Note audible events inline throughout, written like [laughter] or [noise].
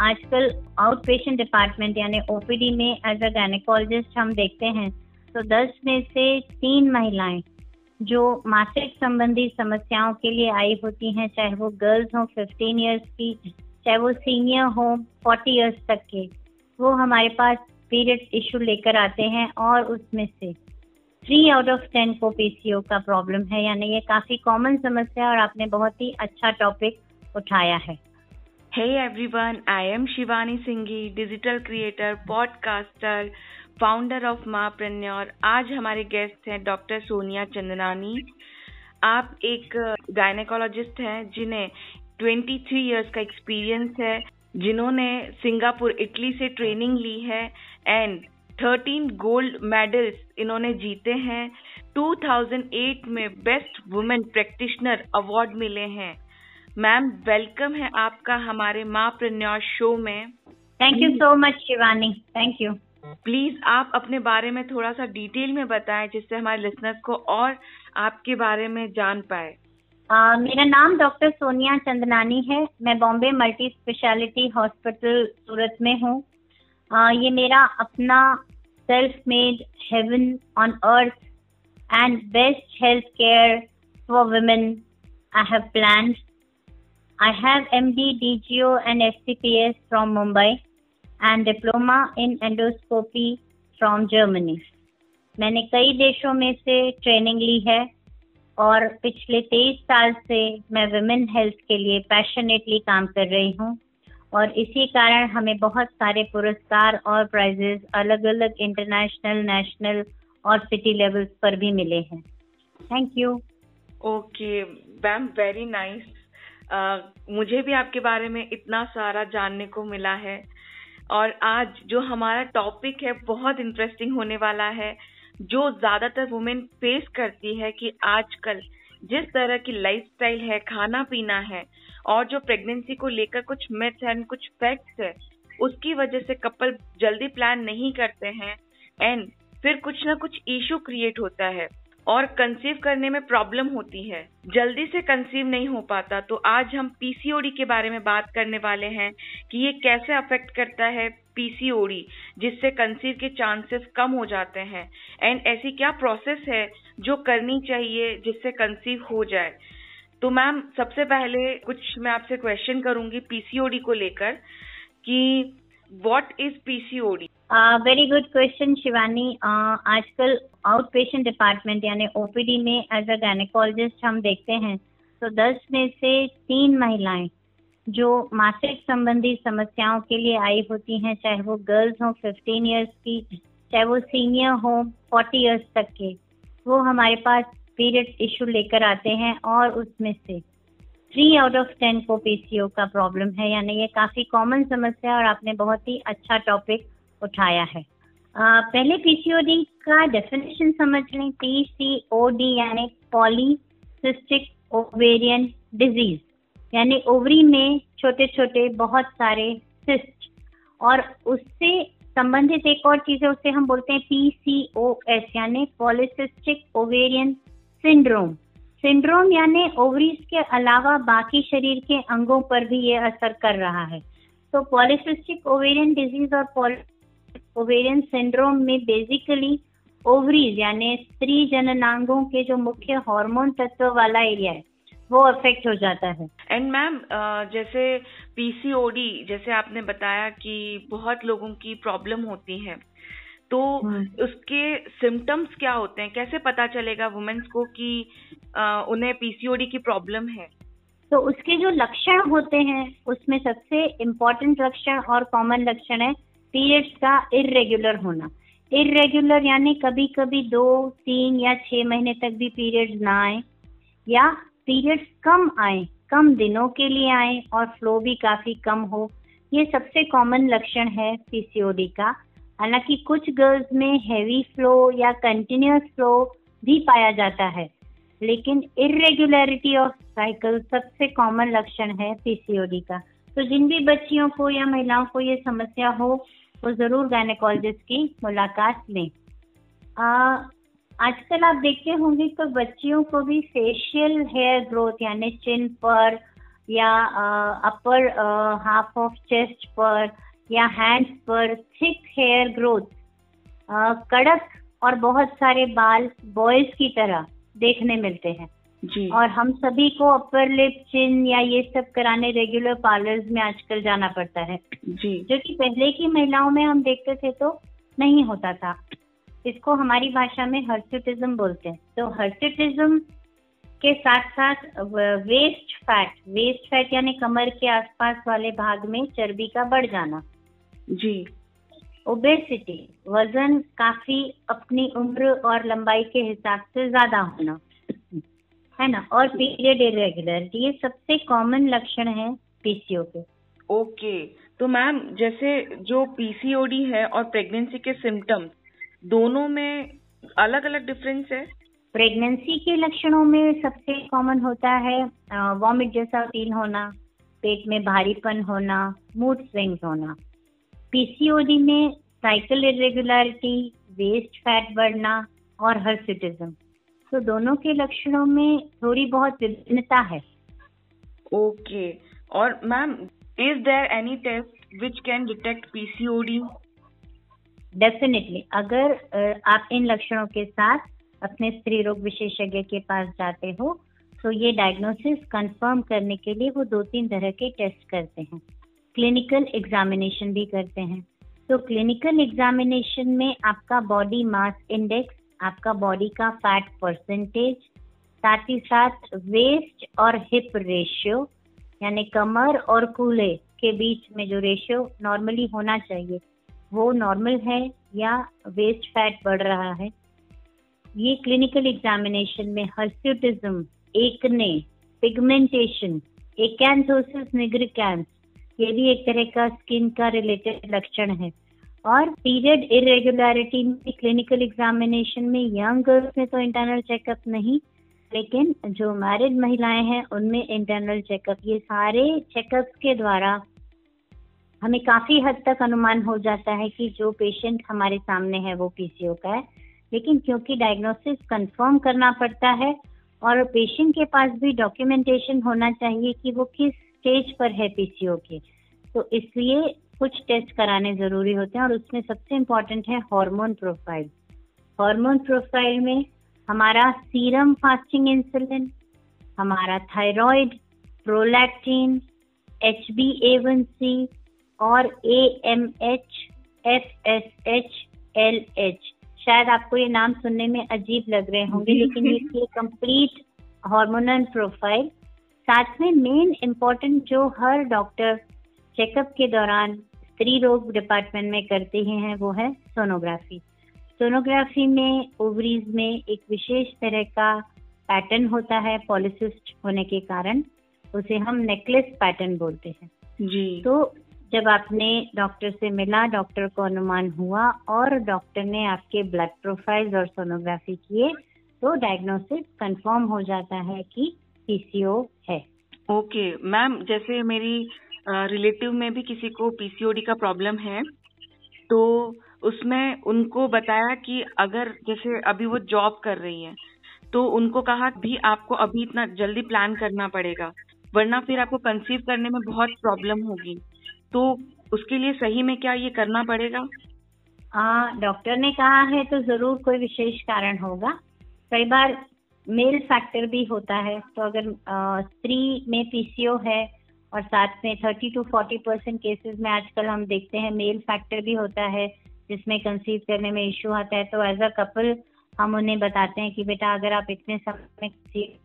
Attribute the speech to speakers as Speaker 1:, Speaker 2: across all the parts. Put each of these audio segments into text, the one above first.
Speaker 1: आजकल out patient department यानी OPD में एज अ गायनेकोलॉजिस्ट हम देखते हैं। तो 10 में से तीन महिलाएँ जो मासिक संबंधी समस्याओं के लिए आई होती हैं, चाहे वो गर्ल्स हो 15 इयर्स की, चाहे वो सीनियर हो 40 इयर्स तक के, वो हमारे पास पीरियड इशू लेकर आते हैं और उसमें से थ्री आउट ऑफ़ टेन को पीसीओ का प्रॉब्लम है। यानी ये काफ़ी कॉमन समस्या है और आपने बहुत ही अच्छा टॉपिक उठाया है।
Speaker 2: Hey everyone, I am Shivani Singhi, digital creator, podcaster, founder of Mompreneur आज हमारे गेस्ट हैं डॉक्टर सोनिया चंदनानी आप एक गायनेकोलॉजिस्ट हैं जिन्हें 23 इयर्स का एक्सपीरियंस है जिन्होंने सिंगापुर इटली से ट्रेनिंग ली है एंड 13 गोल्ड मेडल्स इन्होंने जीते हैं। 2008 में बेस्ट वुमेन प्रैक्टिशनर अवार्ड मिले हैं। मैम वेलकम है आपका हमारे माँ प्रन्योर शो में।
Speaker 1: Thank you so much Shivani thank you
Speaker 2: please आप अपने बारे में थोड़ा सा डिटेल में बताएँ जिससे हमारे लिसनर्स को और आपके बारे में जान पाए।
Speaker 1: Uh, मेरा नाम डॉक्टर सोनिया चंदनानी है। मैं Bombay multi speciality hospital Surat में हूँ। uh, ये मेरा अपना self made haven on earth and best health care for women I have plan O and S C P S from Mumbai and diploma in endoscopy from Germany मैंने कई देशों में से ट्रेनिंग ली है और पिछले तेईस साल से मैं वुमेन हेल्थ के लिए पैशनेटली काम कर रही हूँ और इसी कारण हमें बहुत सारे पुरस्कार और प्राइजेस अलग अलग इंटरनेशनल नेशनल और सिटी लेवल्स पर भी मिले हैं। Thank you
Speaker 2: okay ma'am very nice मुझे भी आपके बारे में इतना सारा जानने को मिला है। और आज जो हमारा टॉपिक है, बहुत इंटरेस्टिंग होने वाला है, जो ज़्यादातर वुमेन फेस करती है कि आजकल जिस तरह की लाइफस्टाइल है खाना पीना है, और जो प्रेगनेंसी को लेकर कुछ मिथ्स एंड कुछ फैक्ट्स है, उसकी वजह से कपल जल्दी प्लान नहीं करते हैं एंड फिर कुछ ना कुछ इशू क्रिएट होता है। और कंसीव करने में प्रॉब्लम होती है। जल्दी से कंसीव नहीं हो पाता तो आज हम पीसीओडी के बारे में बात करने वाले हैं कि ये कैसे अफेक्ट करता है पीसीओडी जिससे कंसीव के चांसेस कम हो जाते हैं। एंड ऐसी क्या प्रोसेस है जो करनी चाहिए जिससे कंसीव हो जाए? तो मैम सबसे पहले कुछ मैं आपसे क्वेश्चन करूँगी पीसीओडी को लेकर कि what is PCOD
Speaker 1: very good question Shivani आजकल आउट पेशेंट डिपार्टमेंट यानी ओपीडी में एज अ गायनेकोलॉजिस्ट हम देखते हैं। तो 10 में से तीन महिलाएँ जो मासिक संबंधी समस्याओं के लिए आई होती हैं, चाहे वो गर्ल्स हो 15 ईयर्स की, चाहे वो सीनियर हो 40 ईयर्स तक के, वो हमारे पास पीरियड इशू लेकर आते हैं और उसमें से थ्री आउट ऑफ़ टेन को पीसीओ का प्रॉब्लम है यानी ये काफ़ी कॉमन समस्या है और आपने बहुत ही अच्छा टॉपिक उठाया है। आ, पहले पीसीओडी का डेफिनेशन समझ लें। पीसीओडी यानी पॉलीसिस्टिक ओवेरियन डिज़ीज़ यानी ओवरी में छोटे छोटे बहुत सारे सिस्ट और उससे संबंधित एक और चीज़ है उसे हम बोलते हैं पीसीओएस यानी पॉलिसिस्टिक ओवेरियन सिंड्रोम सिंड्रोम यानी ओवरीज के अलावा बाकी शरीर के अंगों पर भी ये असर कर रहा है। तो पॉलिसिस्टिक ओवेरियन डिज़ीज़ और ओवेरियन सिंड्रोम में बेसिकली ओवरीज यानी स्त्री जननांगों के जो मुख्य हार्मोन तत्व वाला एरिया है वो अफेक्ट हो जाता है।
Speaker 2: एंड मैम जैसे पीसीओडी जैसे आपने बताया कि बहुत लोगों की प्रॉब्लम होती है तो हम्म। उसके सिम्टम्स क्या होते हैं? कैसे पता चलेगा वुमेन्स को कि उन्हें पीसीओडी की प्रॉब्लम है।
Speaker 1: तो उसके जो लक्षण होते हैं, उसमें सबसे इम्पोर्टेंट लक्षण और कॉमन लक्षण है पीरियड्स का इरेगुलर होना। इरेगुलर यानी कभी कभी दो, तीन या छह महीने तक भी पीरियड्स ना आए, या पीरियड्स कम आए, कम दिनों के लिए आए और फ्लो भी काफ़ी कम हो। ये सबसे कॉमन लक्षण है पीसीओडी का। हालाँकि कुछ गर्ल्स में हैवी फ्लो या कंटिन्यूस फ्लो भी पाया जाता है। लेकिन इरेगुलरिटी ऑफ़ साइकिल सबसे कॉमन लक्षण है पीसीओडी का। तो जिन भी बच्चियों को या महिलाओं को ये समस्या हो, वो ज़रूर गायनेकोलॉजिस्ट की मुलाकात लें। आजकल आप देखते होंगे तो बच्चियों को भी फेशियल हेयर ग्रोथ यानी चिन पर या अपर हाफ़ ऑफ़ चेस्ट पर या हैंड्स पर थिक हेयर ग्रोथ कड़क और बहुत सारे बाल बॉयज़ की तरह। देखने मिलते हैं।
Speaker 2: जी।
Speaker 1: और हम सभी को अपर लिप चिन या ये सब कराने रेगुलर पार्लर्स में आजकल जाना पड़ता है।
Speaker 2: जी।
Speaker 1: जो कि पहले की महिलाओं में हम देखते थे तो नहीं होता था। इसको हमारी भाषा में हर्सिटिज्म बोलते हैं। तो हर्सिटिज्म के साथ साथ वेस्ट फैट वेस्ट फैट यानी कमर के आसपास वाले भाग में चर्बी का बढ़ जाना।
Speaker 2: जी।
Speaker 1: ओबेसिटी वज़न काफ़ी अपनी उम्र और लंबाई के हिसाब से ज़्यादा होना है ना? और पीरियड इरेगुलरिटी ये सबसे कॉमन लक्षण है पीसीओ के।
Speaker 2: ओके तो मैम जैसे जो पीसीओडी है और प्रेगनेंसी के सिम्टम्स दोनों में अलग अलग डिफरेंस है?
Speaker 1: प्रेगनेंसी के लक्षणों में सबसे कॉमन होता है वॉमिट जैसा फील होना पेट में भारीपन होना मूड स्विंग्स होना। पीसीओडी में साइकिल इरेगुलरिटी वेस्ट फैट बढ़ना और हर्सिटिज्म तो दोनों के लक्षणों में थोड़ी बहुत विभिन्नता है।
Speaker 2: ओके और ma'am is there any test which can detect PCOD
Speaker 1: definitely अगर आप इन लक्षणों के साथ अपने स्त्री रोग विशेषज्ञ के पास जाते हो तो ये डायग्नोसिस कंफर्म करने के लिए वो दो तीन तरह के टेस्ट करते हैं। क्लिनिकल एग्जामिनेशन भी करते हैं। तो क्लिनिकल एग्जामिनेशन में आपका बॉडी मास इंडेक्स आपका बॉडी का फैट परसेंटेज साथ ही साथ वेस्ट और हिप रेशियो यानी कमर और कूल्हे के बीच में जो रेशियो नॉर्मली होना चाहिए, वो नॉर्मल है या वेस्ट फैट बढ़ रहा है? ये क्लिनिकल एग्जामिनेशन में हर्स्यूटिज्म एकने पिगमेंटेशन एकेंथोसिस निग्रिकैंस ये भी एक तरह का स्किन का रिलेटेड लक्षण है। और पीरियड इरेगुलरिटी में क्लिनिकल एग्जामिनेशन में यंग गर्ल्स में तो इंटरनल चेकअप नहीं, लेकिन जो मैरिड महिलाएँ हैं, उनमें इंटरनल चेकअप ये सारे चेकअप के द्वारा हमें काफ़ी हद तक अनुमान हो जाता है कि जो पेशेंट हमारे सामने है, वो पीसीओ का है। लेकिन क्योंकि डायग्नोसिस कंफर्म करना पड़ता है, और पेशेंट के पास भी डॉक्यूमेंटेशन होना चाहिए कि वो किस स्टेज पर है पीसीओ के। तो इसलिए कुछ टेस्ट कराने ज़रूरी होते हैं और उसमें सबसे इम्पोर्टेंट है हार्मोन प्रोफ़ाइल हार्मोन प्रोफ़ाइल में हमारा सीरम फास्टिंग इंसुलिन हमारा thyroid prolactin H B A one C और A M H F S H L H शायद आपको ये नाम सुनने में अजीब लग रहे होंगे [laughs] लेकिन ये कंप्लीट हार्मोनल प्रोफ़ाइल साथ में मेन इम्पोर्टेंट जो हर डॉक्टर चेकअप के दौरान स्त्री रोग डिपार्टमेंट में करते ही हैं वो है सोनोग्राफी सोनोग्राफी में ओवरीज में एक विशेष तरह का पैटर्न होता है पॉलिसिस्ट होने के कारण उसे हम नेकलेस पैटर्न बोलते हैं.
Speaker 2: जी.
Speaker 1: तो जब आपने डॉक्टर से मिला डॉक्टर को अनुमान हुआ और डॉक्टर ने आपके ब्लड प्रोफाइल्स और सोनोग्राफी किए तो डायग्नोसिस कंफर्म हो जाता है कि पीसीओ है।
Speaker 2: ओके मैम जैसे मेरी रिलेटिव में भी किसी को पीसीओडी का प्रॉब्लम है तो उसमें उनको बताया कि अगर जैसे अभी वो जॉब कर रही है तो उनको कहा भी आपको अभी इतना जल्दी प्लान करना पड़ेगा वरना फिर आपको कंसीव करने में बहुत प्रॉब्लम होगी। तो उसके लिए सही में क्या ये करना पड़ेगा?
Speaker 1: हाँ डॉक्टर ने कहा है तो ज़रूर कोई विशेष कारण होगा। कई बार मेल फैक्टर भी होता है तो अगर स्त्री में पीसीओ है और साथ में thirty to forty percent cases में आजकल हम देखते हैं मेल फैक्टर भी होता है, जिसमें कंसीव करने में इश्यू आता है तो एज अ कपल हम उन्हें बताते हैं कि बेटा अगर आप इतने समय में कंसीव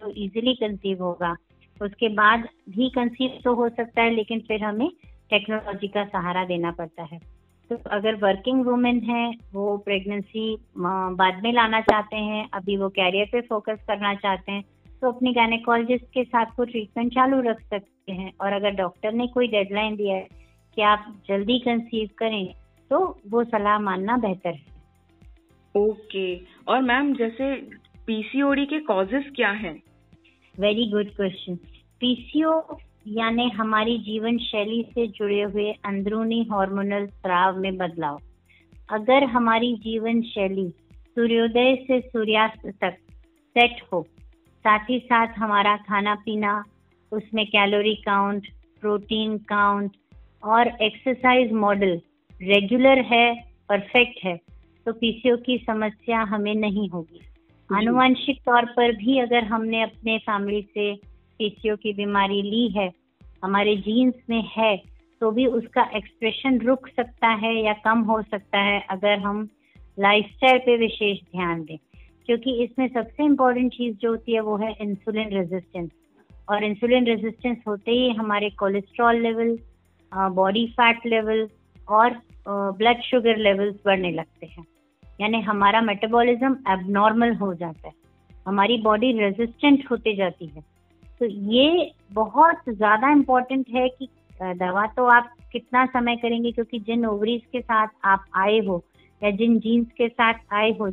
Speaker 1: तो इजीली कंसीव होगा। उसके बाद भी कंसीव तो हो सकता है, लेकिन फिर हमें टेक्नोलॉजी का सहारा देना पड़ता है। तो अगर वर्किंग वुमेन है वो प्रेगनेंसी बाद में लाना चाहते हैं अभी वो कैरियर पे फोकस करना चाहते हैं तो अपने गायनेकोलॉजिस्ट के साथ वो ट्रीटमेंट चालू रख सकते हैं। और अगर डॉक्टर ने कोई डेडलाइन दिया है कि आप जल्दी कंसीव करें तो वो सलाह मानना बेहतर है।
Speaker 2: ओके और मैम जैसे पीसीओडी के कॉजेस क्या हैं?
Speaker 1: वेरी गुड क्वेश्चन पीसीओ यानी हमारी जीवन शैली से जुड़े हुए अंदरूनी हार्मोनल स्राव में बदलाव। अगर हमारी जीवन शैली सूर्योदय से सूर्यास्त तक सेट हो साथ ही साथ हमारा खाना पीना उसमें कैलोरी काउंट प्रोटीन काउंट और एक्सरसाइज मॉडल रेगुलर है परफेक्ट है तो पीसीओ की समस्या हमें नहीं होगी। आनुवंशिक तौर पर भी अगर हमने अपने फैमिली से पीसीओ की बीमारी ली है, हमारे जीन्स में है तो भी उसका एक्सप्रेशन रुक सकता है या कम हो सकता है, अगर हम लाइफस्टाइल पे विशेष ध्यान दें। क्योंकि इसमें सबसे इम्पोर्टेंट चीज़ जो होती है वो है इंसुलिन रेजिस्टेंस और इंसुलिन रेजिस्टेंस होते ही हमारे cholesterol level body fat level और ब्लड शुगर लेवल्स बढ़ने लगते हैं। यानी हमारा मेटाबॉलिज्म एबनॉर्मल हो जाता है। हमारी बॉडी रेजिस्टेंट होते जाती है। तो ये बहुत ज़्यादा इम्पोर्टेंट है कि दवा तो आप कितना समय करेंगे? क्योंकि जिन ओवरीज के साथ आप आए हो या जिन जीन्स के साथ आए हो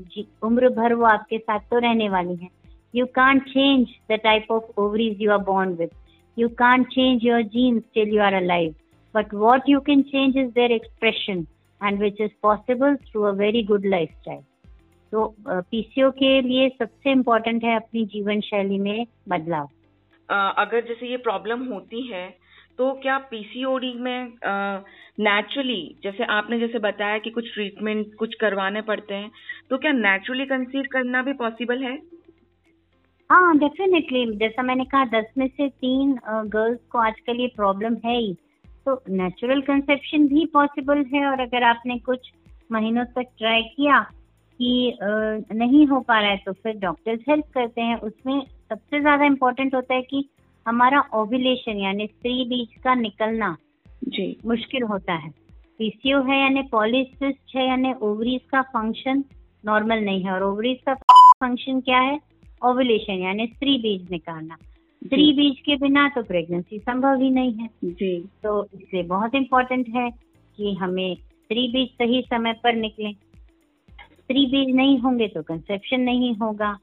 Speaker 1: उम्र भर वो आपके साथ तो रहने वाली हैं। You can't change the type of ovaries you are born with you can't change your genes till you are alive but what you can change is their expression and which is possible through a very good life style तो PCO के लिए सबसे important है अपनी जीवन शैली में बदलाव।
Speaker 2: अगर जैसे ये प्रॉब्लम होती है तो क्या पीसीओडी में नेचुरली जैसे आपने जैसे बताया कि कुछ ट्रीटमेंट कुछ करवाने पड़ते हैं तो क्या नेचुरली कंसीव करना भी पॉसिबल है?
Speaker 1: हाँ डेफिनेटली जैसा मैंने कहा, दस में से तीन गर्ल्स को आजकल ये प्रॉब्लम है ही। तो नेचुरल कंसेप्शन भी पॉसिबल है और अगर आपने कुछ महीनों तक ट्राई किया कि नहीं हो पा रहा है तो फिर डॉक्टर्स हेल्प करते हैं। उसमें सबसे ज़्यादा इम्पोर्टेंट होता है कि हमारा ओव्यूलेशन यानी स्त्री बीज का निकलना जी। मुश्किल होता है। पीसीओ है यानी पॉलिसिस्ट है यानी ओवरीज का फ़ंक्शन नॉर्मल नहीं है। और ओवरीज का फ़ंक्शन क्या है? ओव्यूलेशन यानी स्त्री बीज निकालना। स्त्री बीज के बिना तो प्रेगनेंसी संभव ही नहीं है। जी। तो इसलिए बहुत इम्पोर्टेंट है कि हमें स्त्री बीज सही समय पर निकले। स्त्री बीज नहीं होंगे तो कंसेप्शन नहीं होगा।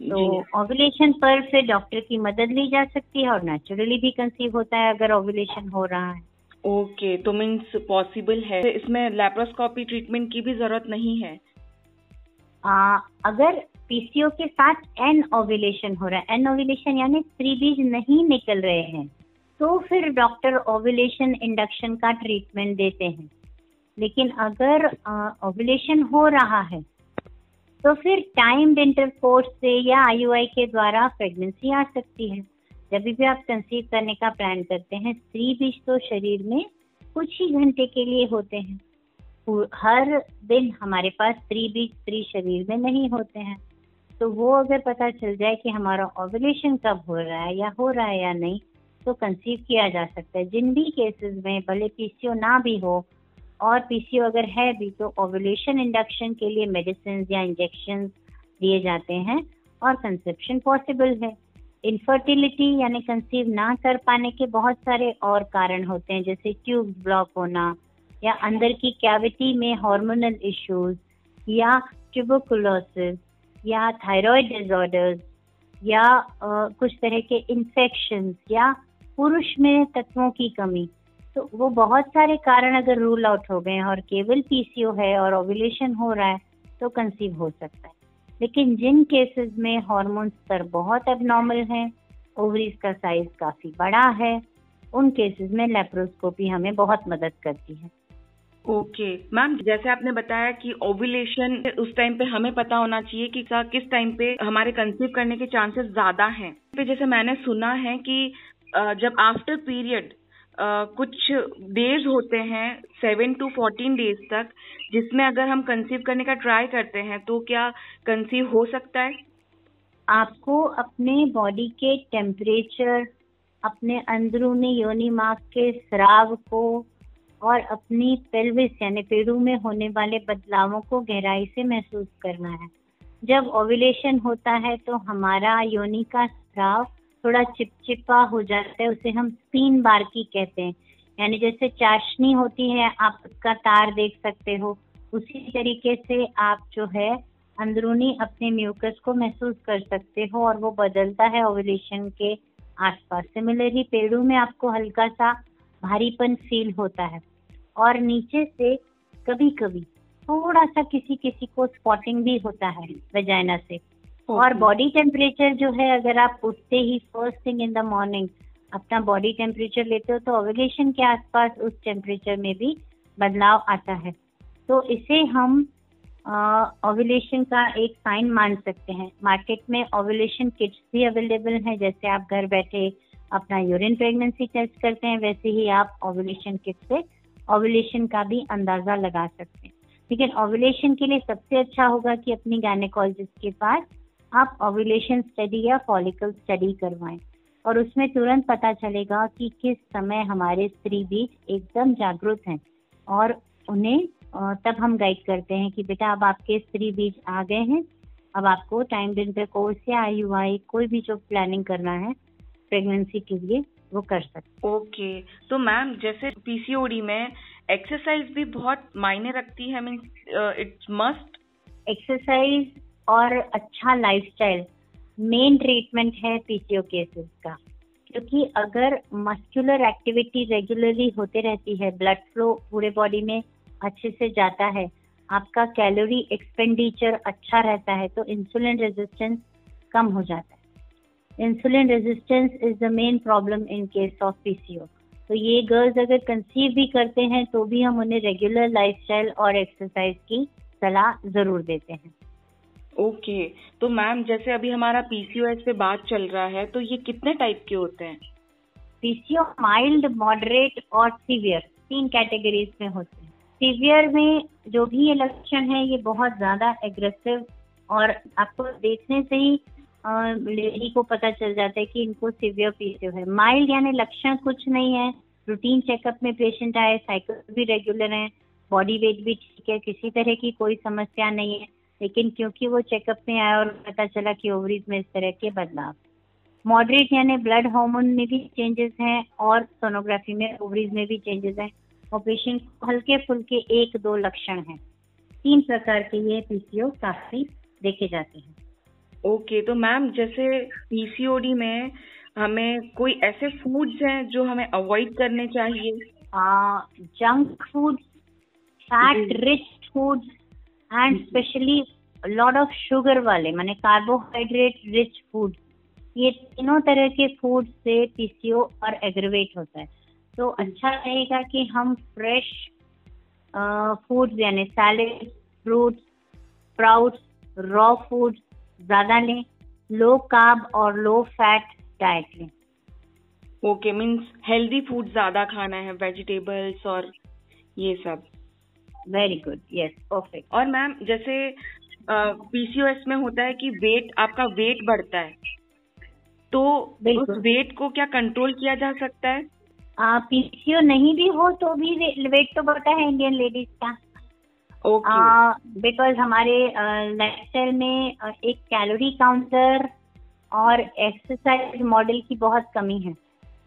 Speaker 1: तो ओवुलेशन पर फिर डॉक्टर की मदद ली जा सकती है और नेचुरली भी कंसीव होता है अगर ओवुलेशन हो रहा है।
Speaker 2: ओके okay, तो मीन्स पॉसिबल है। इसमें लेप्रोस्कोपी ट्रीटमेंट की भी ज़रूरत नहीं है।
Speaker 1: आ, अगर पीसीओ के साथ एन ओवुलेशन हो रहा है एन ओवुलेशन यानी स्त्री बीज नहीं निकल रहे हैं तो फिर डॉक्टर ओवुलेशन इंडक्शन का ट्रीटमेंट देते हैं। लेकिन अगर ओवुलेशन हो रहा है तो फिर टाइम इंटरकोर्स से या आईयूआई के द्वारा प्रेगनेंसी आ सकती है। जब भी आप कंसीव करने का प्लान करते हैं स्त्री बीज तो शरीर में कुछ ही घंटे के लिए होते हैं। हर दिन हमारे पास स्त्री बीज स्त्री शरीर में नहीं होते हैं। तो वो अगर पता चल जाए कि हमारा ओवुलेशन कब हो रहा है या हो रहा है या नहीं तो कंसीव किया जा सकता है। जिन भी केसेस में भले पीसीओ ना भी हो और पीसीओ अगर है भी तो ओवुलेशन इंडक्शन के लिए मेडिसिन या इंजेक्शन दिए जाते हैं और कंसेप्शन पॉसिबल है। इनफर्टिलिटी यानी कंसीव ना कर पाने के बहुत सारे और कारण होते हैं जैसे ट्यूब ब्लॉक होना या अंदर की कैविटी में हार्मोनल इश्यूज़ या ट्यूबोकुलोसिस या थायराइड डिजॉर्डर्स या आ, कुछ तरह के इन्फेक्शन या पुरुष में तत्वों की कमी। तो वो बहुत सारे कारण अगर रूल आउट हो गए और केवल पीसीओ है और ओवुलेशन हो रहा है तो कंसीव हो सकता है। लेकिन जिन केसेस में हार्मोन स्तर बहुत एबनॉर्मल है ओवरीज का साइज़ काफ़ी बड़ा है, उन केसेस में लेप्रोस्कोपी हमें बहुत मदद करती है।
Speaker 2: Okay okay. मैम जैसे आपने बताया कि ओवुलेशन उस टाइम पे हमें पता होना चाहिए कि किस टाइम पे हमारे कंसीव करने के चांसेस ज़्यादा हैं। पे जैसे मैंने सुना है कि जब आफ्टर पीरियड कुछ डेज़ होते हैं सेवन टू फोर्टीन डेज़ तक, जिसमें अगर हम कंसीव करने का ट्राई करते हैं तो क्या कंसीव हो सकता है?
Speaker 1: आपको अपने बॉडी के टेम्परेचर अपने अंदरूनी योनि के स्राव को और अपनी पेल्विस यानी पेड़ू में होने वाले बदलावों को गहराई से महसूस करना है। जब ओविलेशन होता है तो हमारा योनि का स्राव थोड़ा चिपचिपा हो जाता है, उसे हम स्पीन बारकी कहते हैं। यानी जैसे चाशनी होती है, आप उसका तार देख सकते हो। उसी तरीके से आप जो है, अंदरूनी अपने म्यूकस को महसूस कर सकते हो और वो बदलता है ओवुलेशन के आसपास सिमिलरली पेड़ों में आपको हल्का सा भारीपन फील होता है। और नीचे से कभी कभी थोड़ा सा किसी किसी को स्पॉटिंग भी होता है वजाइना से। और बॉडी टेम्परेचर जो है अगर आप उठते ही first thing in the morning अपना बॉडी टेम्परेचर लेते हो तो ओवुलेशन के आसपास उस टेम्परेचर में भी बदलाव आता है। तो इसे हम ओवुलेशन का एक साइन मान सकते हैं। मार्केट में ओवुलेशन किट्स भी अवेलेबल हैं जैसे आप घर बैठे अपना यूरिन प्रेगनेंसी टेस्ट करते हैं वैसे ही आप ओवुलेशन किट से ओवुलेशन का भी अंदाज़ा लगा सकते हैं। लेकिन ओवुलेशन के लिए सबसे अच्छा होगा कि अपनी गायनेकोलॉजिस्ट के पास आप ओवुलेशन स्टडी या फॉलिकल स्टडी करवाएँ और उसमें तुरंत पता चलेगा कि किस समय हमारे स्त्री बीज एकदम जागरूक हैं और उन्हें तब हम गाइड करते हैं कि बेटा अब आपके स्त्री बीज आ गए हैं अब आपको टाइम दिन पे कोर्स या आई यू आई कोई भी जो प्लानिंग करना है प्रेगनेंसी के लिए वो कर सकते
Speaker 2: ओके तो मैम जैसे पीसीओडी में एक्सरसाइज भी बहुत मायने रखती है मीन्स इट्स मस्ट
Speaker 1: एक्सरसाइज और अच्छा लाइफस्टाइल मेन ट्रीटमेंट है पीसीओ केसेस का। क्योंकि अगर मस्कुलर एक्टिविटी रेगुलरली होते रहती है ब्लड फ्लो पूरे बॉडी में अच्छे से जाता है, आपका कैलोरी एक्सपेंडिचर अच्छा रहता है तो इंसुलिन रेजिस्टेंस कम हो जाता है। Insulin resistance is the main problem in case of PCO तो ये गर्ल्स अगर कंसीव भी करते हैं तो भी हम उन्हें रेगुलर लाइफस्टाइल और एक्सरसाइज की सलाह ज़रूर देते हैं।
Speaker 2: ओके. तो मैम जैसे अभी हमारा पीसीओएस पे बात चल रहा है तो ये कितने टाइप के होते हैं?
Speaker 1: पीसीओ माइल्ड मॉडरेट और सीवियर तीन कैटेगरीज में होते हैं. सीवियर में जो भी ये लक्षण है, ये बहुत ज़्यादा एग्रेसिव और आपको देखने से ही लेडी को पता चल जाता है कि इनको सीवियर पीसीओ है. माइल्ड यानी लक्षण कुछ नहीं है. रूटीन चेकअप में पेशेंट आए साइकिल भी रेगुलर है. बॉडी वेट भी ठीक है. किसी तरह की कोई समस्या नहीं है. लेकिन क्योंकि वो चेकअप में आया और पता चला कि ओवरीज में इस तरह के बदलाव मॉडरेट यानी ब्लड हार्मोन में भी चेंजेस हैं और सोनोग्राफी में ओवरीज में भी चेंजेस हैं। और पेशेंट हल्के फुल्के एक दो लक्षण हैं। तीन प्रकार के ये पीसीओ काफ़ी देखे जाते हैं।
Speaker 2: ओके okay, तो मैम जैसे पीसीओडी में हमें कोई ऐसे फूड्स हैं जो हमें अवॉइड करने चाहिए?
Speaker 1: Junk food fat rich foods and specially lot of sugar वाले माने कार्बोहाइड्रेट रिच फ़ूड ये तीनों तरह के फ़ूड से पीसीओ और एग्रीवेट होता है। तो अच्छा रहेगा कि हम फ्रेश फ़ूड यानी salad fruit sprouts raw food ज़्यादा लें लो कार्ब और लो फैट डाइट लें।
Speaker 2: ओके मीन्स हेल्दी फ़ूड ज़्यादा खाना है वेजिटेबल्स और ये सब।
Speaker 1: वेरी गुड यस परफेक्ट
Speaker 2: और मैम जैसे पीसीओएस में होता है कि वेट आपका वेट बढ़ता है। तो उस वेट को क्या कंट्रोल किया जा सकता है?
Speaker 1: पीसीओ नहीं भी हो तो भी वेट तो बढ़ता है इंडियन लेडीज़ का। बिकॉज़ हमारे लाइफस्टाइल में एक कैलोरी काउंटर और एक्सरसाइज मॉडल की बहुत कमी है।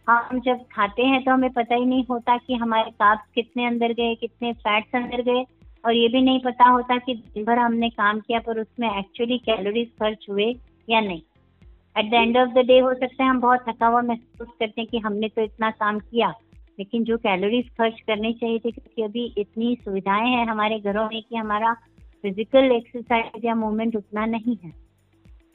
Speaker 1: हम जब खाते हैं तो हमें पता ही नहीं होता कि हमारे काप्स कितने अंदर गए, कितने फैट्स अंदर गए। और ये भी नहीं पता होता कि दिन भर हमने काम किया पर उसमें एक्चुअली कैलोरीज खर्च हुए या नहीं। At the end of the day हो सकता है हम बहुत थका हुआ महसूस करते हैं कि हमने तो इतना काम किया, लेकिन जो कैलोरीज खर्च करनी चाहिए थी क्योंकि अभी इतनी सुविधाएँ हैं हमारे घरों में कि हमारा फ़िज़िकल एक्सरसाइज या मूवमेंट उतना नहीं है।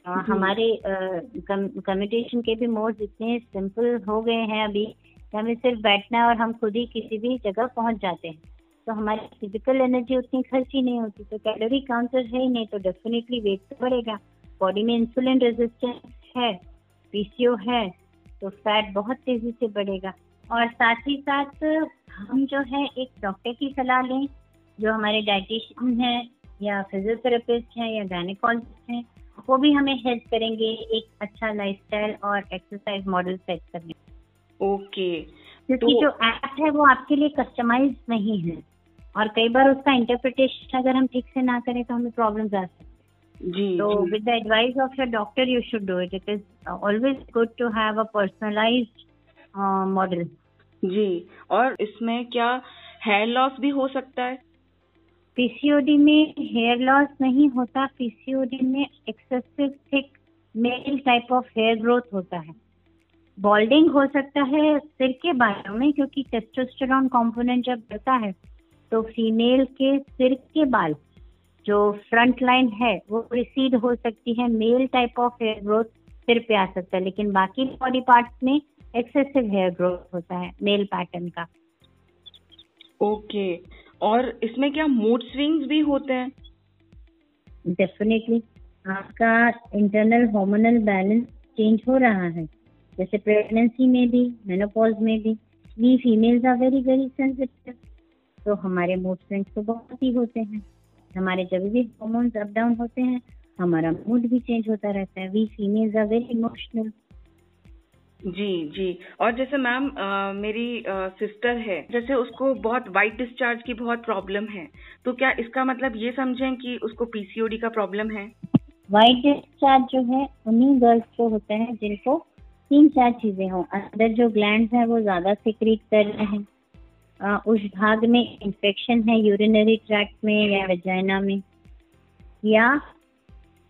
Speaker 1: हमारे कम्युनिकेशन के भी मोड्स इतने सिंपल हो गए हैं अभी कि हमें सिर्फ़ बैठना है और हम खुद ही किसी भी जगह पहुँच जाते हैं। तो हमारी फ़िज़िकल एनर्जी उतनी खर्च ही नहीं होती तो कैलोरी काउंटर है ही नहीं तो डेफिनेटली वेट तो बढ़ेगा। बॉडी में इंसुलिन रेजिस्टेंस है पीसीओ है तो फैट बहुत तेज़ी से बढ़ेगा। और साथ ही साथ हम जो है एक डॉक्टर की सलाह लें जो हमारे डाइटिशियन हैं या फिजियोथेरेपिस्ट हैं या गायनिकोलॉजिस्ट हैं वो भी हमें हेल्प करेंगे एक अच्छा लाइफस्टाइल और एक्सरसाइज मॉडल सेट करने
Speaker 2: ओके
Speaker 1: क्योंकि तो... जो ऐप है वो आपके लिए कस्टमाइज नहीं है और कई बार उसका इंटरप्रिटेशन अगर हम ठीक से ना करें तो हमें प्रॉब्लम आ सकती
Speaker 2: जी
Speaker 1: तो with the advice of your doctor you should do it it is always good to have a personalised model
Speaker 2: जी और इसमें क्या हेयर लॉस भी हो सकता है?
Speaker 1: पीसीओडी में हेयर लॉस नहीं होता पीसीओडी में excessive thick male type of hair growth होता है। बॉल्डिंग हो सकता है सिर के बालों में, क्योंकि टेस्टोस्टेरॉन कंपोनेंट जब बढ़ता है तो फीमेल के सिर के बाल, जो फ्रंट लाइन है, वो रिसीड हो सकती है। Male type of hair growth सिर पे आ सकता है, लेकिन बाकी बॉडी पार्ट्स में एक्सेसिव हेयर ग्रोथ होता है मेल पैटर्न का।
Speaker 2: ओके और इसमें क्या मूड स्विंग्स भी होते हैं?
Speaker 1: डेफिनेटली आपका इंटरनल हार्मोनल बैलेंस चेंज हो रहा है। जैसे प्रेगनेंसी में भी मेनोपॉज में भी we females are very very sensitive तो हमारे मूड स्विंग्स तो बहुत ही होते हैं। हमारे जब भी हॉर्मोन्स अप डाउन होते हैं, हमारा मूड भी चेंज होता रहता है। We females are very emotional
Speaker 2: जी जी। और जैसे मैम मेरी सिस्टर है, जैसे उसको बहुत वाइट डिस्चार्ज की बहुत प्रॉब्लम है। तो क्या इसका मतलब ये समझें कि उसको पीसीओडी का प्रॉब्लम है?
Speaker 1: वाइट डिस्चार्ज जो है, उन्हीं गर्ल्स को होता है जिनको तीन चार चीज़ें हो। अंदर जो ग्लैंड है, वो ज़्यादा सिक्रीट कर रहे हैं। उस भाग में इंफेक्शन है यूरिनरी ट्रैक्ट में या वेजाइना में। या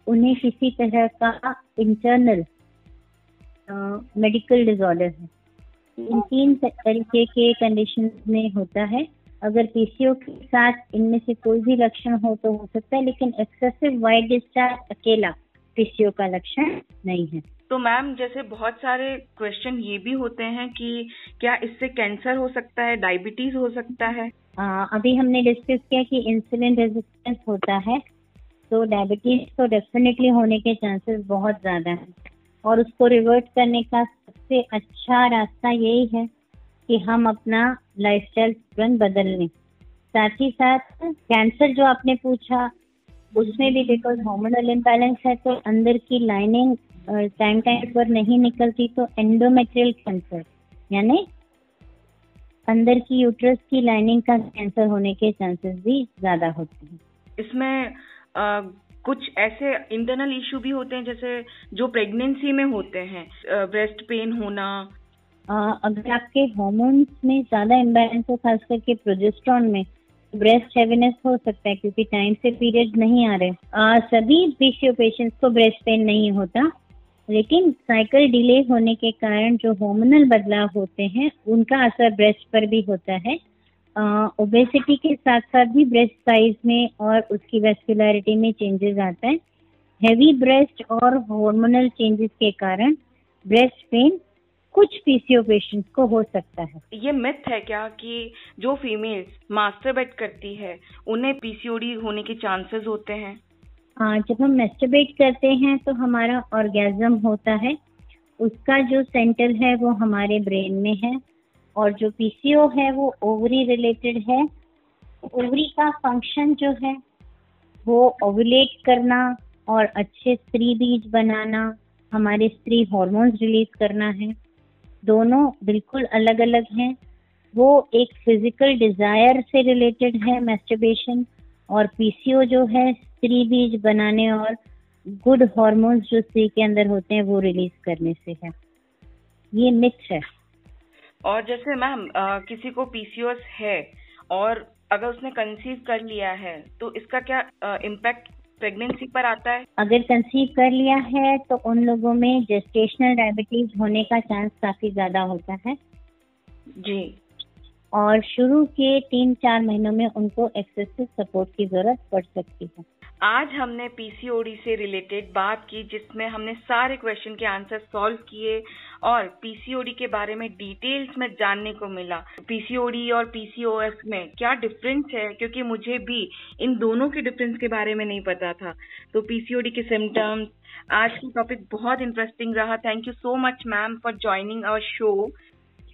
Speaker 1: उन्हें किसी तरह का इंटरनल मेडिकल डिसऑर्डर है। इन तीन तरीके के कंडीशन में होता है। अगर पीसीओ के साथ इनमें से कोई भी लक्षण हो तो हो सकता है लेकिन एक्सेसिव वाइट डिस्चार्ज अकेला पीसीओ का लक्षण नहीं है।
Speaker 2: तो मैम जैसे बहुत सारे क्वेश्चन ये भी होते हैं कि क्या इससे कैंसर हो सकता है डायबिटीज़ हो सकता है?
Speaker 1: आ, अभी हमने डिस्कस किया कि इंसुलिन रेजिस्टेंस होता है तो डायबिटीज़ तो डेफिनेटली होने के चांसेस बहुत ज़्यादा हैं। और उसको रिवर्ट करने का सबसे अच्छा रास्ता यही है कि हम अपना लाइफस्टाइल तुरंत बदल लें। साथ ही साथ कैंसर जो आपने पूछा, उसमें भी बिकॉज़ हार्मोनल इम्बैलेंस है तो अंदर की लाइनिंग टाइम टाइम पर नहीं निकलती तो एंडोमेट्रियल कैंसर यानी अंदर की यूट्रस की लाइनिंग का कैंसर होने के चांसेस भी ज़्यादा होते हैं।
Speaker 2: इसमें कुछ ऐसे इंटरनल इश्यू भी होते हैं जैसे जो प्रेगनेंसी में होते हैं ब्रेस्ट पेन होना।
Speaker 1: अगर आपके हॉर्मोन्स में ज़्यादा इम्बेलेंस हो खास करके प्रोजेस्ट्रॉन में ब्रेस्ट हेवीनेस हो सकता है क्योंकि टाइम से पीरियड नहीं आ रहे। आ, सभी पीसीओ पेशेंट्स को ब्रेस्ट पेन नहीं होता लेकिन साइकिल डिले होने के कारण जो हॉर्मोनल बदलाव होते हैं उनका असर ब्रेस्ट पर भी होता है। ओबेसिटी के साथ साथ भी ब्रेस्ट साइज़ में और उसकी वेस्कुलरिटी में चेंजेस आता है। हैवी ब्रेस्ट और हार्मोनल चेंजेस के कारण ब्रेस्ट पेन कुछ पीसीओ पेशेंट्स को हो सकता है।
Speaker 2: ये मिथ है क्या कि जो फीमेल्स मास्टरबेट करती है उन्हें पीसीओडी होने के चांसेस होते हैं?
Speaker 1: हाँ जब हम मेस्टरबेट करते हैं तो हमारा ऑर्गेजम होता है। उसका जो सेंटर है वो हमारे ब्रेन में है। और जो पीसीओ है वो ओवरी रिलेटेड है। ओवरी का फ़ंक्शन जो है, वो ओवुलेट करना और अच्छे स्त्री बीज बनाना, हमारे स्त्री हॉर्मोन्स रिलीज़ करना है। दोनों बिल्कुल अलग अलग हैं। वो एक फ़िज़िकल डिज़ायर से रिलेटेड है मेस्टरबेशन और पीसीओ जो है स्त्री बीज बनाने और गुड हॉर्मोन्स जो स्त्री के अंदर होते हैं वो रिलीज़ करने से है। ये मिथ है।
Speaker 2: और जैसे मैम किसी को पीसीओएस है और अगर उसने कंसीव कर लिया है तो इसका क्या इम्पैक्ट प्रेगनेंसी पर आता है?
Speaker 1: अगर कंसीव कर लिया है तो उन लोगों में जेस्टेशनल डायबिटीज़ होने का चांस काफ़ी ज़्यादा होता है।
Speaker 2: जी।
Speaker 1: और शुरू के तीन चार महीनों में उनको एक्सेसिव सपोर्ट की ज़रूरत पड़ सकती है।
Speaker 2: आज हमने पीसीओडी से रिलेटेड बात की, जिसमें हमने सारे क्वेश्चन के आंसर सॉल्व किए और पीसीओडी के बारे में डिटेल्स में जानने को मिला। पीसीओडी और पीसीओएस में क्या डिफरेंस है? क्योंकि मुझे भी इन दोनों के डिफरेंस के बारे में नहीं पता था। तो पीसीओडी के सिम्टम्स आज की टॉपिक बहुत इंटरेस्टिंग रहा। Thank you so much ma'am for joining our show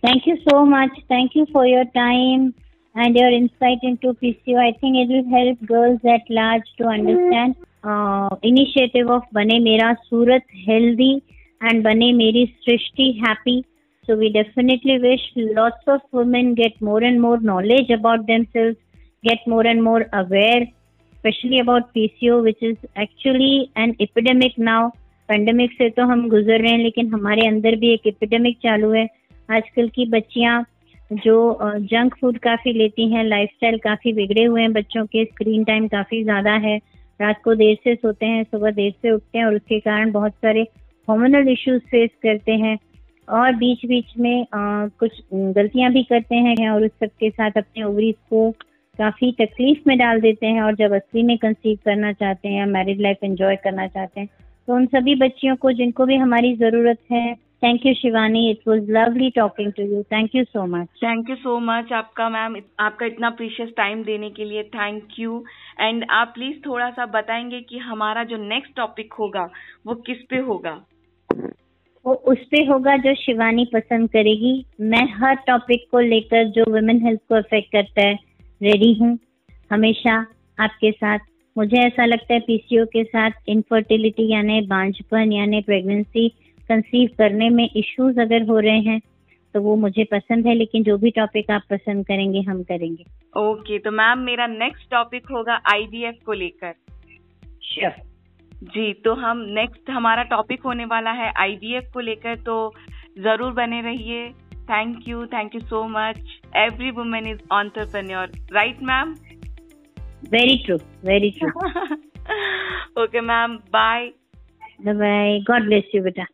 Speaker 1: thank you so much thank you for your time and your insight into PCO. I think it will help girls at large to understand uh, initiative of Bane Mera Surat healthy and Bane Meri Srishti happy. So we definitely wish lots of women get more and more knowledge about themselves, get more and more aware, especially about PCO, which is actually an epidemic now. Pandemic से तो हम गुजर रहे हैं लेकिन हमारे अंदर भी एक एपिडेमिक चालू है आजकल की बच्चियां जो जंक फ़ूड काफ़ी लेती हैं लाइफस्टाइल काफ़ी बिगड़े हुए हैं बच्चों के स्क्रीन टाइम काफ़ी ज़्यादा है। रात को देर से सोते हैं सुबह देर से उठते हैं और उसके कारण बहुत सारे हॉर्मोनल इश्यूज़ फेस करते हैं। और बीच बीच में आ, कुछ गलतियाँ भी करते हैं और उस सबके साथ अपने ओवरीज को काफ़ी तकलीफ़ में डाल देते हैं और जब असली में कंसीव करना चाहते हैं मैरिड लाइफ एंजॉय करना चाहते हैं तो उन सभी बच्चियों को जिनको भी हमारी ज़रूरत है thank you Shivani it was lovely talking to you thank you so much
Speaker 2: thank you so much आपका मैम आपका इतना प्रीशियस टाइम देने के लिए. थैंक यू एंड आप प्लीज़ थोड़ा सा बताएँगे कि हमारा जो नेक्स्ट टॉपिक होगा वो किस पे होगा?
Speaker 1: वो उस पे होगा जो शिवानी पसंद करेगी. मैं हर टॉपिक को लेकर जो वुमेन हेल्थ को अफेक्ट करता है रेडी हूँ. हमेशा आपके साथ. मुझे ऐसा लगता है पीसीओ के साथ इनफर्टिलिटी यानी बांझपन यानी प्रेगनेंसी कंसीव करने में इश्यूज़ अगर हो रहे हैं तो वो मुझे पसंद है लेकिन जो भी टॉपिक आप पसंद करेंगे हम करेंगे।
Speaker 2: ओके okay, तो मैम मेरा नेक्स्ट टॉपिक होगा आईवीएफ को लेकर।
Speaker 1: श्योर
Speaker 2: जी तो हम नेक्स्ट हमारा टॉपिक होने वाला है आईवीएफ को लेकर तो ज़रूर बने रहिए। Thank you thank you so much every women is entrepreneur right ma'am
Speaker 1: very true very true
Speaker 2: okay ma'am bye
Speaker 1: bye God bless you बेटा।